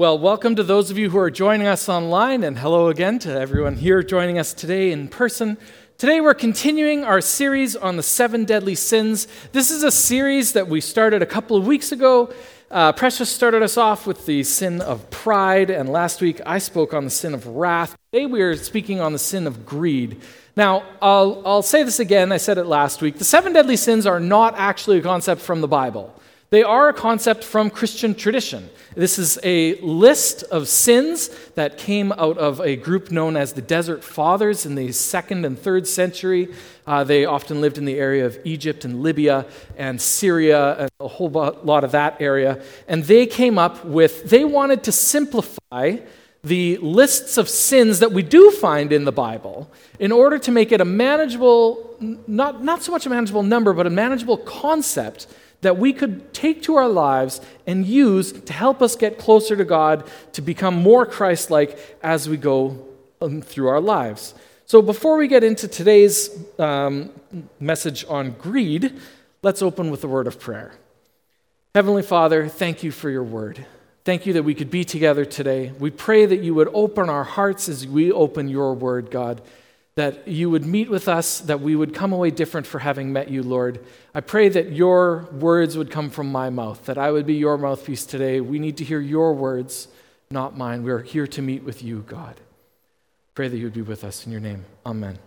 Well, welcome to those of you who are joining us online, and hello again to everyone here joining us today in person. Today, we're continuing our series on the seven deadly sins. This is a series that we started a couple of weeks ago. Uh, Precious started us off with the sin of pride, and last week I spoke on the sin of wrath. Today, we are speaking on the sin of greed. Now, I'll, I'll say this again, I said it last week. The seven deadly sins are not actually a concept from the Bible. They are a concept from Christian tradition. This is a list of sins that came out of a group known as the Desert Fathers in the second and third century. Uh, they often lived in the area of Egypt and Libya and Syria and a whole lot of that area. And they came up with, they wanted to simplify the lists of sins that we do find in the Bible in order to make it a manageable, not, not so much a manageable number, but a manageable concept that we could take to our lives and use to help us get closer to God, to become more Christ like as we go um, through our lives. So, before we get into today's um, message on greed, let's open with a word of prayer. Heavenly Father, thank you for your word. Thank you that we could be together today. We pray that you would open our hearts as we open your word, God that you would meet with us, that we would come away different for having met you, Lord. I pray that your words would come from my mouth, that I would be your mouthpiece today. We need to hear your words, not mine. We're here to meet with you, God. Pray that you would be with us in your name. Amen.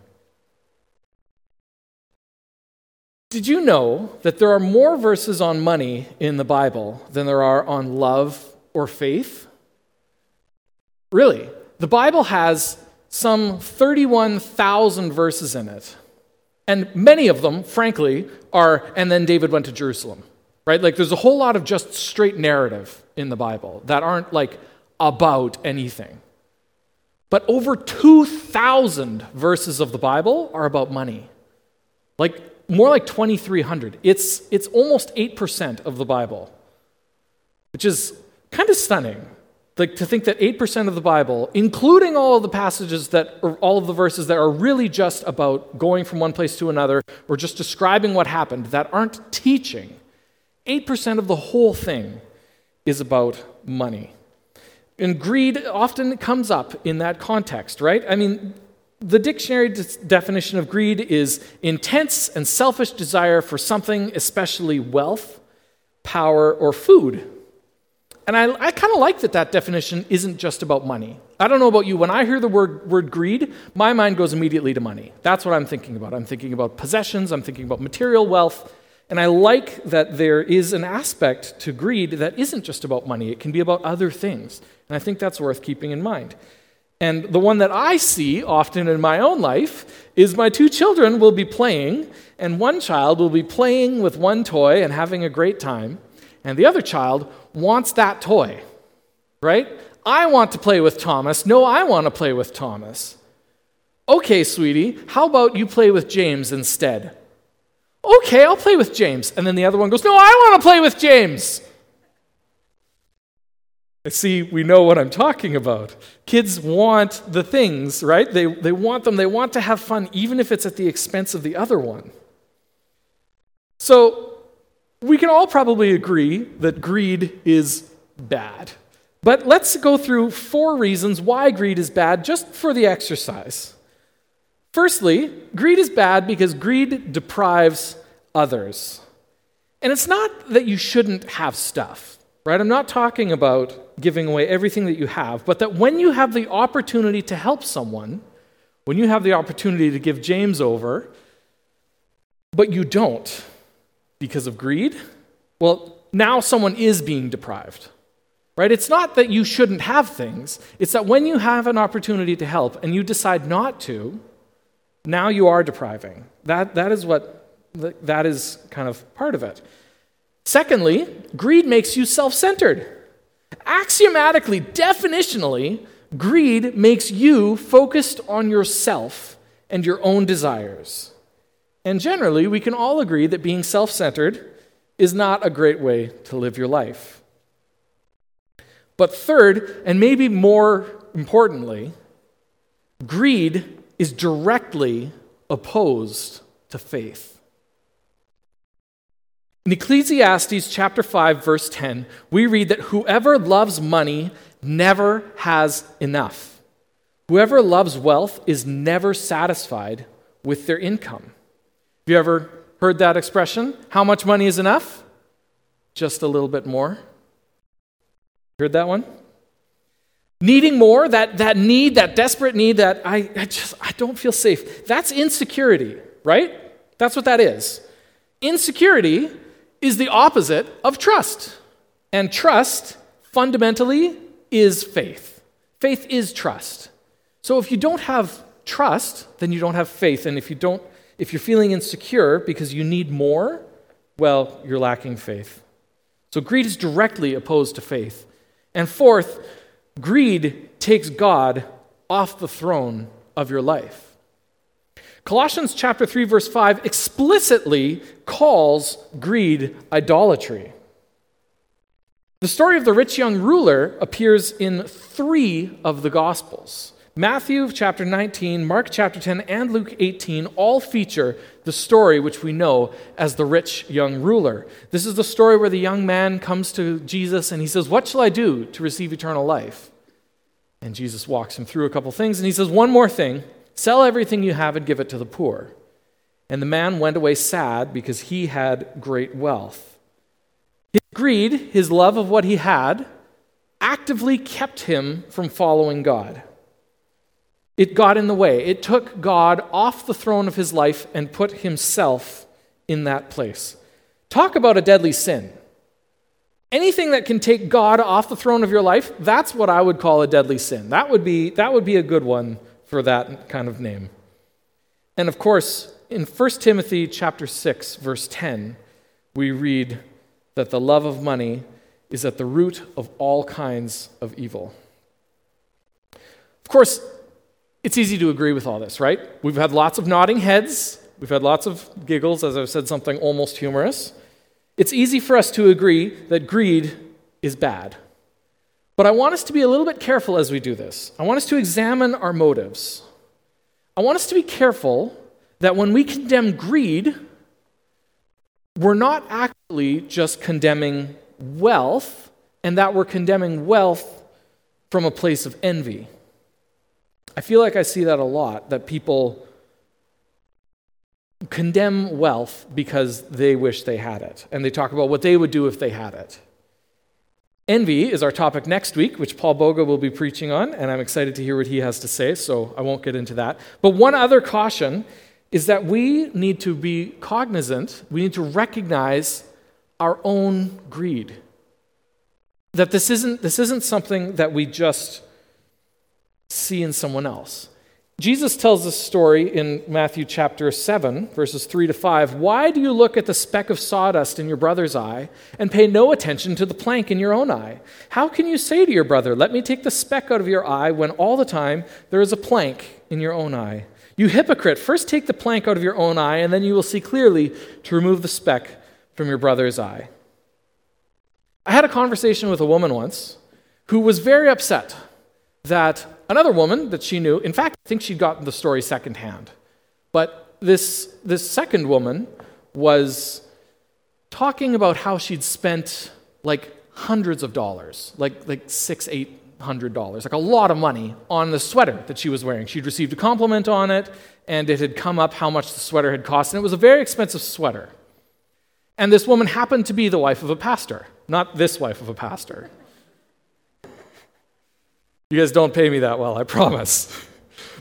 Did you know that there are more verses on money in the Bible than there are on love or faith? Really? The Bible has some 31,000 verses in it. And many of them, frankly, are, and then David went to Jerusalem, right? Like there's a whole lot of just straight narrative in the Bible that aren't like about anything. But over 2,000 verses of the Bible are about money. Like more like 2,300. It's, it's almost 8% of the Bible, which is kind of stunning like to think that 8% of the Bible, including all of the passages that, or all of the verses that are really just about going from one place to another or just describing what happened, that aren't teaching, 8% of the whole thing is about money. And greed often comes up in that context, right? I mean, the dictionary definition of greed is intense and selfish desire for something, especially wealth, power, or food. And I, I kind of like that that definition isn't just about money. I don't know about you. When I hear the word, word greed, my mind goes immediately to money. That's what I'm thinking about. I'm thinking about possessions, I'm thinking about material wealth. And I like that there is an aspect to greed that isn't just about money, it can be about other things. And I think that's worth keeping in mind. And the one that I see often in my own life is my two children will be playing, and one child will be playing with one toy and having a great time, and the other child wants that toy, right? I want to play with Thomas. No, I want to play with Thomas. Okay, sweetie, how about you play with James instead? Okay, I'll play with James. And then the other one goes, No, I want to play with James. See, we know what I'm talking about. Kids want the things, right? They, they want them. They want to have fun, even if it's at the expense of the other one. So, we can all probably agree that greed is bad. But let's go through four reasons why greed is bad just for the exercise. Firstly, greed is bad because greed deprives others. And it's not that you shouldn't have stuff, right? I'm not talking about giving away everything that you have, but that when you have the opportunity to help someone, when you have the opportunity to give James over, but you don't, because of greed, well, now someone is being deprived. Right? It's not that you shouldn't have things. It's that when you have an opportunity to help and you decide not to, now you are depriving. That, that is what that is kind of part of it. Secondly, greed makes you self-centered. Axiomatically, definitionally, greed makes you focused on yourself and your own desires. And generally, we can all agree that being self centered is not a great way to live your life. But third, and maybe more importantly, greed is directly opposed to faith. In Ecclesiastes chapter 5 verse 10, we read that whoever loves money never has enough. Whoever loves wealth is never satisfied with their income. Have you ever heard that expression? How much money is enough? Just a little bit more. Heard that one? Needing more, that, that need, that desperate need that I, I just I don't feel safe. That's insecurity, right? That's what that is. Insecurity is the opposite of trust. And trust fundamentally is faith. Faith is trust. So if you don't have trust, then you don't have faith. And if you don't, if you're feeling insecure because you need more, well, you're lacking faith. So greed is directly opposed to faith. And fourth, greed takes God off the throne of your life. Colossians chapter 3 verse 5 explicitly calls greed idolatry. The story of the rich young ruler appears in 3 of the gospels. Matthew chapter 19, Mark chapter 10, and Luke 18 all feature the story which we know as the rich young ruler. This is the story where the young man comes to Jesus and he says, What shall I do to receive eternal life? And Jesus walks him through a couple things and he says, One more thing sell everything you have and give it to the poor. And the man went away sad because he had great wealth. His greed, his love of what he had, actively kept him from following God. It got in the way. It took God off the throne of his life and put himself in that place. Talk about a deadly sin. Anything that can take God off the throne of your life, that's what I would call a deadly sin. That would be, that would be a good one for that kind of name. And of course, in 1 Timothy chapter 6 verse 10, we read that the love of money is at the root of all kinds of evil. Of course, it's easy to agree with all this, right? We've had lots of nodding heads, we've had lots of giggles as I've said something almost humorous. It's easy for us to agree that greed is bad. But I want us to be a little bit careful as we do this. I want us to examine our motives. I want us to be careful that when we condemn greed, we're not actually just condemning wealth, and that we're condemning wealth from a place of envy. I feel like I see that a lot that people condemn wealth because they wish they had it, and they talk about what they would do if they had it. Envy is our topic next week, which Paul Boga will be preaching on, and I'm excited to hear what he has to say, so I won't get into that. But one other caution is that we need to be cognizant, we need to recognize our own greed. That this isn't, this isn't something that we just see in someone else. Jesus tells this story in Matthew chapter 7, verses 3 to 5. Why do you look at the speck of sawdust in your brother's eye and pay no attention to the plank in your own eye? How can you say to your brother, Let me take the speck out of your eye, when all the time there is a plank in your own eye? You hypocrite, first take the plank out of your own eye, and then you will see clearly to remove the speck from your brother's eye. I had a conversation with a woman once who was very upset that another woman that she knew, in fact, I think she'd gotten the story secondhand, but this, this second woman was talking about how she'd spent like hundreds of dollars, like, like six, eight hundred dollars, like a lot of money, on the sweater that she was wearing. She'd received a compliment on it, and it had come up how much the sweater had cost, and it was a very expensive sweater. And this woman happened to be the wife of a pastor, not this wife of a pastor. You guys don't pay me that well, I promise.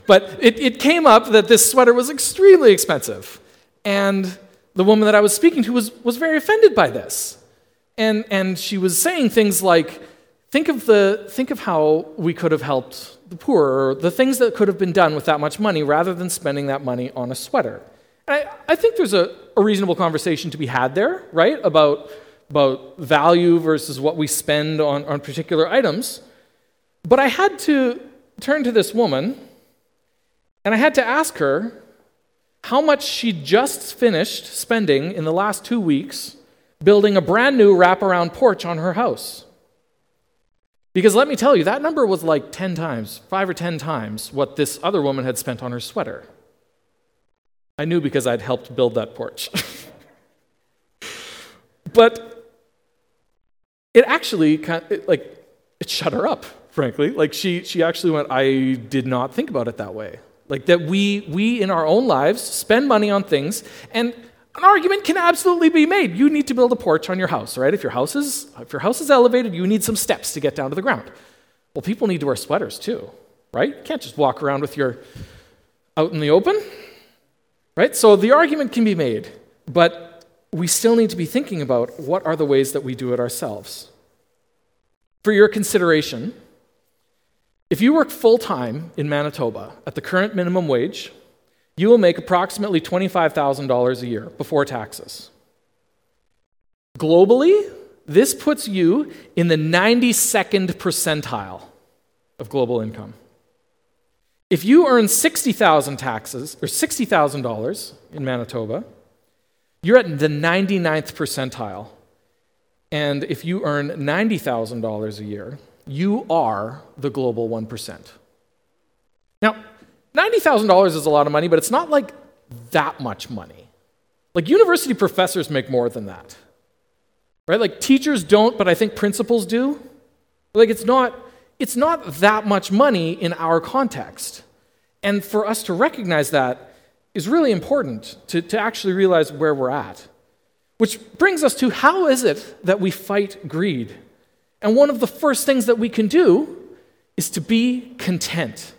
But it, it came up that this sweater was extremely expensive. And the woman that I was speaking to was, was very offended by this. And, and she was saying things like, think of, the, think of how we could have helped the poor, or the things that could have been done with that much money rather than spending that money on a sweater. I, I think there's a, a reasonable conversation to be had there, right? About, about value versus what we spend on, on particular items. But I had to turn to this woman and I had to ask her how much she'd just finished spending in the last two weeks building a brand new wraparound porch on her house. Because let me tell you, that number was like 10 times, five or 10 times what this other woman had spent on her sweater. I knew because I'd helped build that porch. but it actually, like, it shut her up frankly. Like she, she actually went, I did not think about it that way. Like that we, we in our own lives spend money on things, and an argument can absolutely be made. You need to build a porch on your house, right? If your house is, if your house is elevated, you need some steps to get down to the ground. Well, people need to wear sweaters too, right? You can't just walk around with your out in the open, right? So the argument can be made, but we still need to be thinking about what are the ways that we do it ourselves. For your consideration, if you work full time in Manitoba at the current minimum wage, you will make approximately $25,000 a year before taxes. Globally, this puts you in the 92nd percentile of global income. If you earn 60,000 taxes or $60,000 in Manitoba, you're at the 99th percentile. And if you earn $90,000 a year, you are the global 1%. Now, $90,000 is a lot of money, but it's not like that much money. Like university professors make more than that. Right? Like teachers don't, but I think principals do. Like it's not it's not that much money in our context. And for us to recognize that is really important to, to actually realize where we're at. Which brings us to how is it that we fight greed? And one of the first things that we can do is to be content,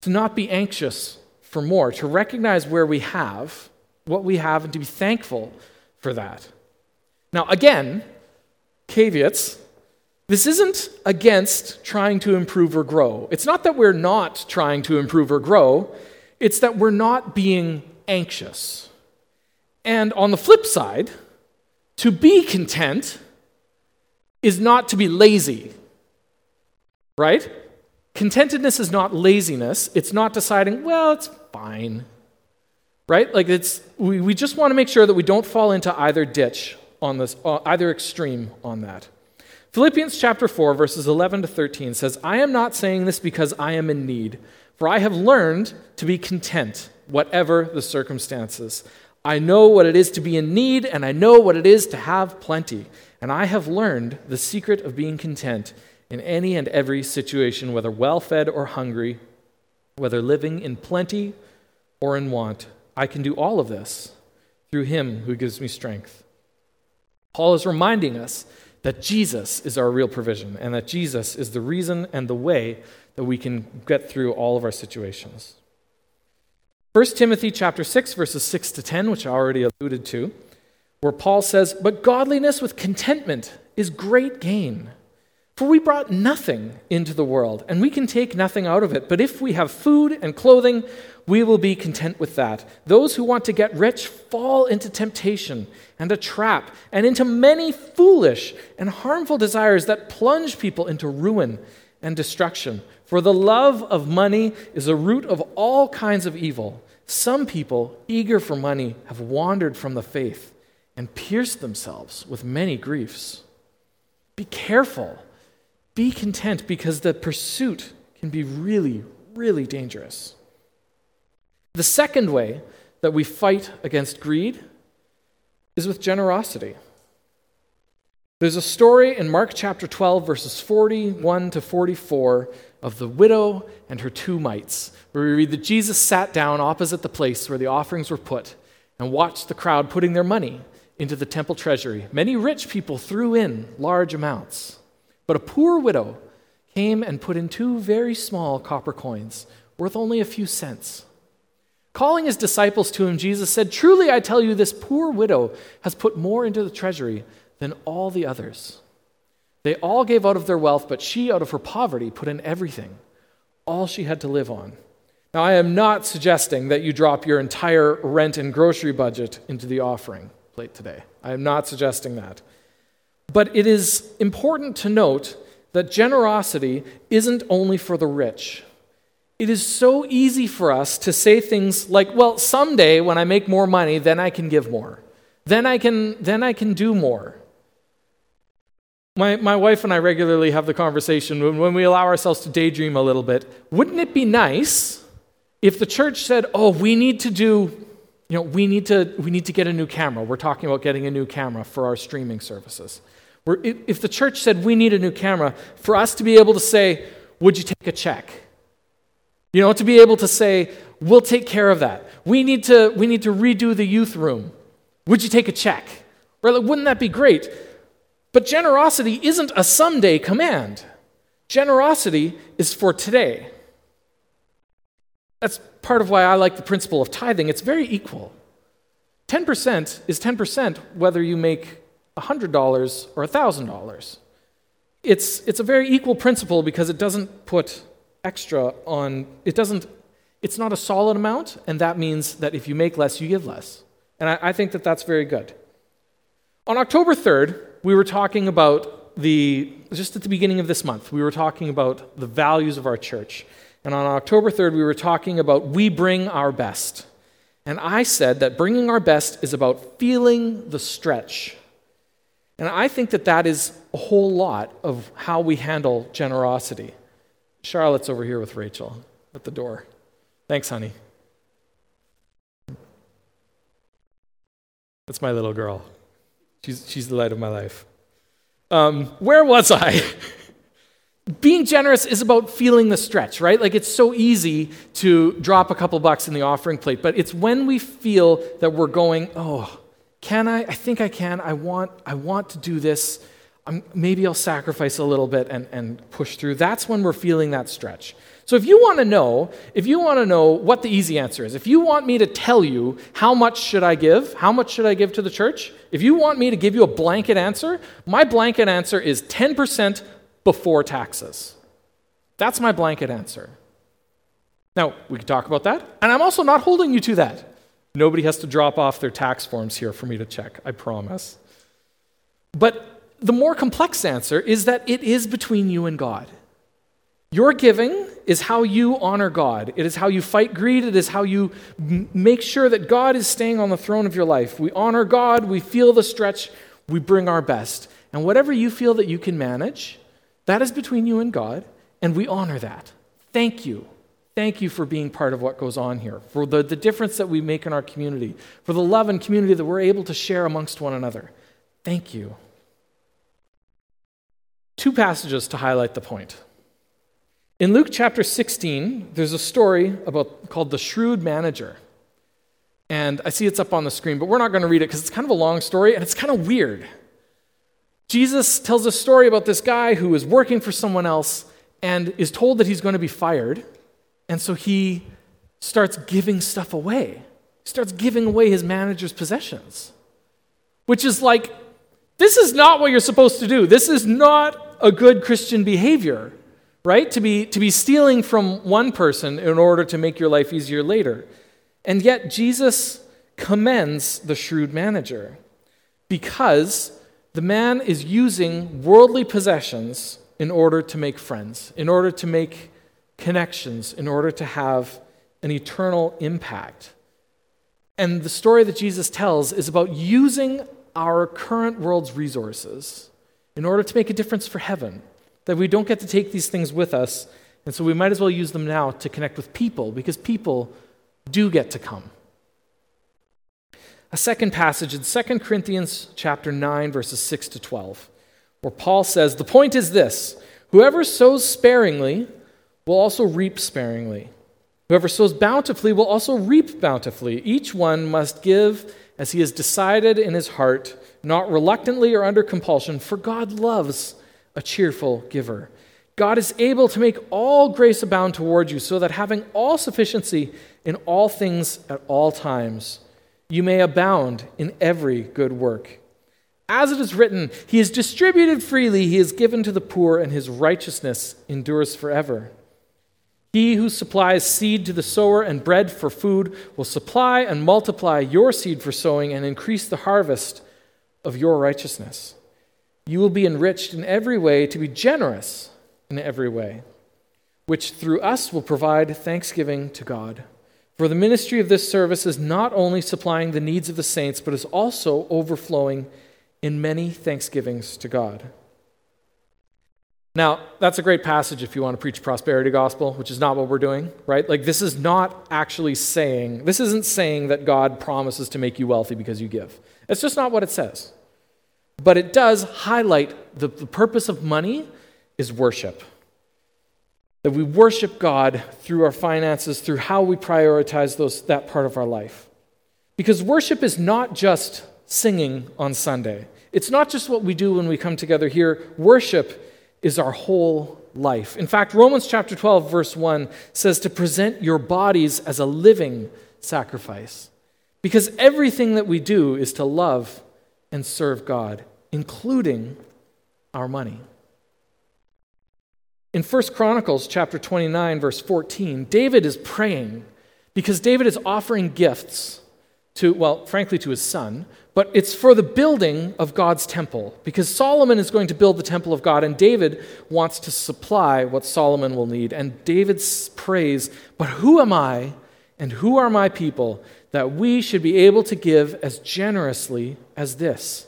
to not be anxious for more, to recognize where we have, what we have, and to be thankful for that. Now, again, caveats. This isn't against trying to improve or grow. It's not that we're not trying to improve or grow, it's that we're not being anxious. And on the flip side, to be content is not to be lazy, right? Contentedness is not laziness. It's not deciding, well, it's fine, right? Like it's, we, we just want to make sure that we don't fall into either ditch on this, uh, either extreme on that. Philippians chapter 4, verses 11 to 13 says, I am not saying this because I am in need, for I have learned to be content, whatever the circumstances. I know what it is to be in need, and I know what it is to have plenty. And I have learned the secret of being content in any and every situation, whether well fed or hungry, whether living in plenty or in want. I can do all of this through him who gives me strength. Paul is reminding us that Jesus is our real provision and that Jesus is the reason and the way that we can get through all of our situations. 1 Timothy chapter 6 verses 6 to 10 which I already alluded to where Paul says but godliness with contentment is great gain. For we brought nothing into the world and we can take nothing out of it. But if we have food and clothing we will be content with that. Those who want to get rich fall into temptation and a trap and into many foolish and harmful desires that plunge people into ruin and destruction for the love of money is a root of all kinds of evil. Some people, eager for money, have wandered from the faith and pierced themselves with many griefs. Be careful. Be content because the pursuit can be really, really dangerous. The second way that we fight against greed is with generosity. There's a story in Mark chapter 12, verses 41 to 44, of the widow and her two mites, where we read that Jesus sat down opposite the place where the offerings were put and watched the crowd putting their money into the temple treasury. Many rich people threw in large amounts, but a poor widow came and put in two very small copper coins, worth only a few cents. Calling his disciples to him, Jesus said, Truly I tell you, this poor widow has put more into the treasury than all the others. They all gave out of their wealth, but she, out of her poverty, put in everything, all she had to live on. Now, I am not suggesting that you drop your entire rent and grocery budget into the offering plate today. I am not suggesting that. But it is important to note that generosity isn't only for the rich. It is so easy for us to say things like, well, someday when I make more money, then I can give more. Then I can, then I can do more. My, my wife and I regularly have the conversation when, when we allow ourselves to daydream a little bit. Wouldn't it be nice if the church said, oh, we need to do, you know, we need to, we need to get a new camera. We're talking about getting a new camera for our streaming services. Where if the church said, we need a new camera, for us to be able to say, would you take a check? You know, to be able to say, we'll take care of that. We need to, we need to redo the youth room. Would you take a check? Right? Like, wouldn't that be great? But generosity isn't a someday command. Generosity is for today. That's part of why I like the principle of tithing. It's very equal. 10% is 10% whether you make $100 or $1,000. It's, it's a very equal principle because it doesn't put extra on, it doesn't, it's not a solid amount, and that means that if you make less, you give less. And I, I think that that's very good. On October 3rd, we were talking about the, just at the beginning of this month, we were talking about the values of our church. And on October 3rd, we were talking about we bring our best. And I said that bringing our best is about feeling the stretch. And I think that that is a whole lot of how we handle generosity. Charlotte's over here with Rachel at the door. Thanks, honey. That's my little girl. She's, she's the light of my life. Um, where was I? being generous is about feeling the stretch, right? Like it's so easy to drop a couple bucks in the offering plate, but it's when we feel that we're going, oh, can I? I think I can. I want, I want to do this. I'm, maybe I'll sacrifice a little bit and, and push through. That's when we're feeling that stretch. So if you want to know, if you want to know what the easy answer is, if you want me to tell you how much should I give, how much should I give to the church? If you want me to give you a blanket answer, my blanket answer is 10% before taxes. That's my blanket answer. Now, we can talk about that, and I'm also not holding you to that. Nobody has to drop off their tax forms here for me to check, I promise. But the more complex answer is that it is between you and God. Your giving is how you honor God. It is how you fight greed. It is how you m- make sure that God is staying on the throne of your life. We honor God, we feel the stretch, we bring our best. And whatever you feel that you can manage, that is between you and God, and we honor that. Thank you. Thank you for being part of what goes on here, for the, the difference that we make in our community, for the love and community that we're able to share amongst one another. Thank you. Two passages to highlight the point. In Luke chapter 16, there's a story about called the shrewd manager. And I see it's up on the screen, but we're not going to read it because it's kind of a long story and it's kind of weird. Jesus tells a story about this guy who is working for someone else and is told that he's going to be fired. And so he starts giving stuff away. He starts giving away his manager's possessions, which is like, this is not what you're supposed to do. This is not a good Christian behavior, right? To be, to be stealing from one person in order to make your life easier later. And yet, Jesus commends the shrewd manager because the man is using worldly possessions in order to make friends, in order to make connections, in order to have an eternal impact. And the story that Jesus tells is about using our current world's resources in order to make a difference for heaven. That we don't get to take these things with us, and so we might as well use them now to connect with people because people do get to come. A second passage in 2 Corinthians chapter 9 verses 6 to 12 where Paul says the point is this whoever sows sparingly will also reap sparingly. Whoever sows bountifully will also reap bountifully. Each one must give as he has decided in his heart not reluctantly or under compulsion for God loves a cheerful giver God is able to make all grace abound toward you so that having all sufficiency in all things at all times you may abound in every good work. As it is written, He is distributed freely, He is given to the poor, and His righteousness endures forever. He who supplies seed to the sower and bread for food will supply and multiply your seed for sowing and increase the harvest of your righteousness. You will be enriched in every way to be generous in every way, which through us will provide thanksgiving to God. For the ministry of this service is not only supplying the needs of the saints, but is also overflowing in many thanksgivings to God. Now, that's a great passage if you want to preach prosperity gospel, which is not what we're doing, right? Like, this is not actually saying, this isn't saying that God promises to make you wealthy because you give. It's just not what it says. But it does highlight the, the purpose of money is worship. That we worship God through our finances, through how we prioritize those, that part of our life. Because worship is not just singing on Sunday, it's not just what we do when we come together here. Worship is our whole life. In fact, Romans chapter 12, verse 1 says to present your bodies as a living sacrifice. Because everything that we do is to love and serve God, including our money. In 1 Chronicles chapter 29 verse 14, David is praying because David is offering gifts to well, frankly to his son, but it's for the building of God's temple because Solomon is going to build the temple of God and David wants to supply what Solomon will need. And David prays, "But who am I and who are my people that we should be able to give as generously as this?"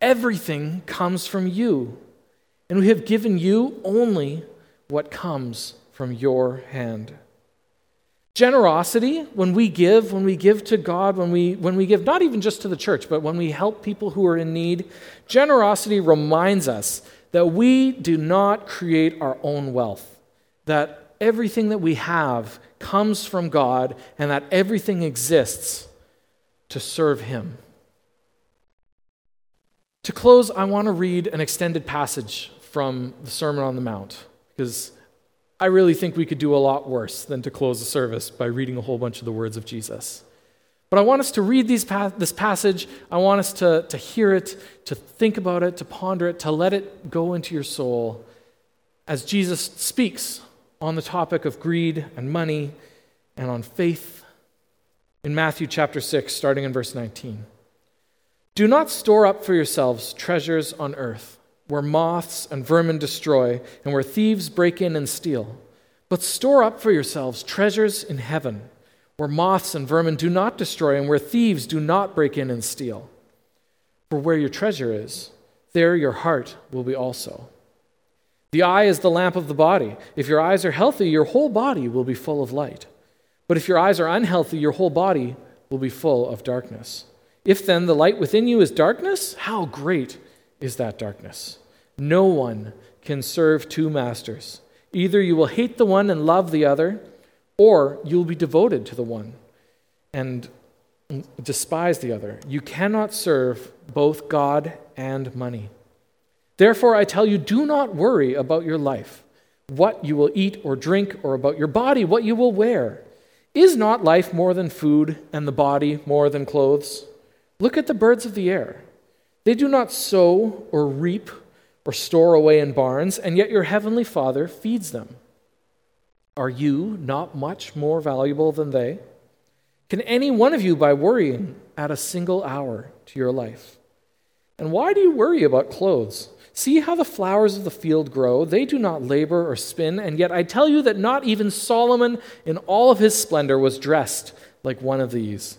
Everything comes from you, and we have given you only what comes from your hand. Generosity, when we give, when we give to God, when we, when we give not even just to the church, but when we help people who are in need, generosity reminds us that we do not create our own wealth, that everything that we have comes from God, and that everything exists to serve Him. To close, I want to read an extended passage from the Sermon on the Mount because I really think we could do a lot worse than to close the service by reading a whole bunch of the words of Jesus. But I want us to read pa- this passage. I want us to, to hear it, to think about it, to ponder it, to let it go into your soul as Jesus speaks on the topic of greed and money and on faith in Matthew chapter 6, starting in verse 19. Do not store up for yourselves treasures on earth, where moths and vermin destroy, and where thieves break in and steal. But store up for yourselves treasures in heaven, where moths and vermin do not destroy, and where thieves do not break in and steal. For where your treasure is, there your heart will be also. The eye is the lamp of the body. If your eyes are healthy, your whole body will be full of light. But if your eyes are unhealthy, your whole body will be full of darkness. If then the light within you is darkness, how great is that darkness? No one can serve two masters. Either you will hate the one and love the other, or you will be devoted to the one and despise the other. You cannot serve both God and money. Therefore, I tell you, do not worry about your life, what you will eat or drink, or about your body, what you will wear. Is not life more than food, and the body more than clothes? Look at the birds of the air. They do not sow or reap or store away in barns, and yet your heavenly Father feeds them. Are you not much more valuable than they? Can any one of you, by worrying, add a single hour to your life? And why do you worry about clothes? See how the flowers of the field grow. They do not labor or spin, and yet I tell you that not even Solomon in all of his splendor was dressed like one of these.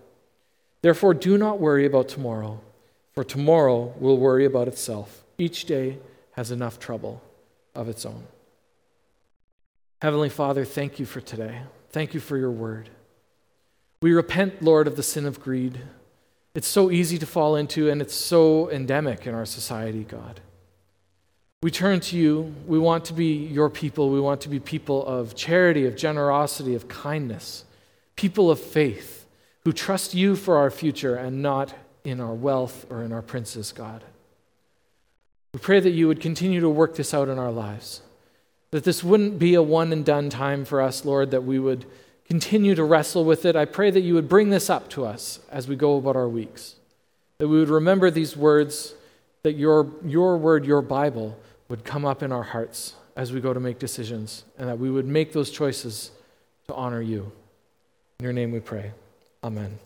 Therefore, do not worry about tomorrow, for tomorrow will worry about itself. Each day has enough trouble of its own. Heavenly Father, thank you for today. Thank you for your word. We repent, Lord, of the sin of greed. It's so easy to fall into, and it's so endemic in our society, God. We turn to you. We want to be your people. We want to be people of charity, of generosity, of kindness, people of faith who trust you for our future and not in our wealth or in our princes, God. We pray that you would continue to work this out in our lives, that this wouldn't be a one and done time for us, Lord, that we would continue to wrestle with it. I pray that you would bring this up to us as we go about our weeks, that we would remember these words, that your, your word, your Bible, would come up in our hearts as we go to make decisions, and that we would make those choices to honor you. In your name we pray. Amen.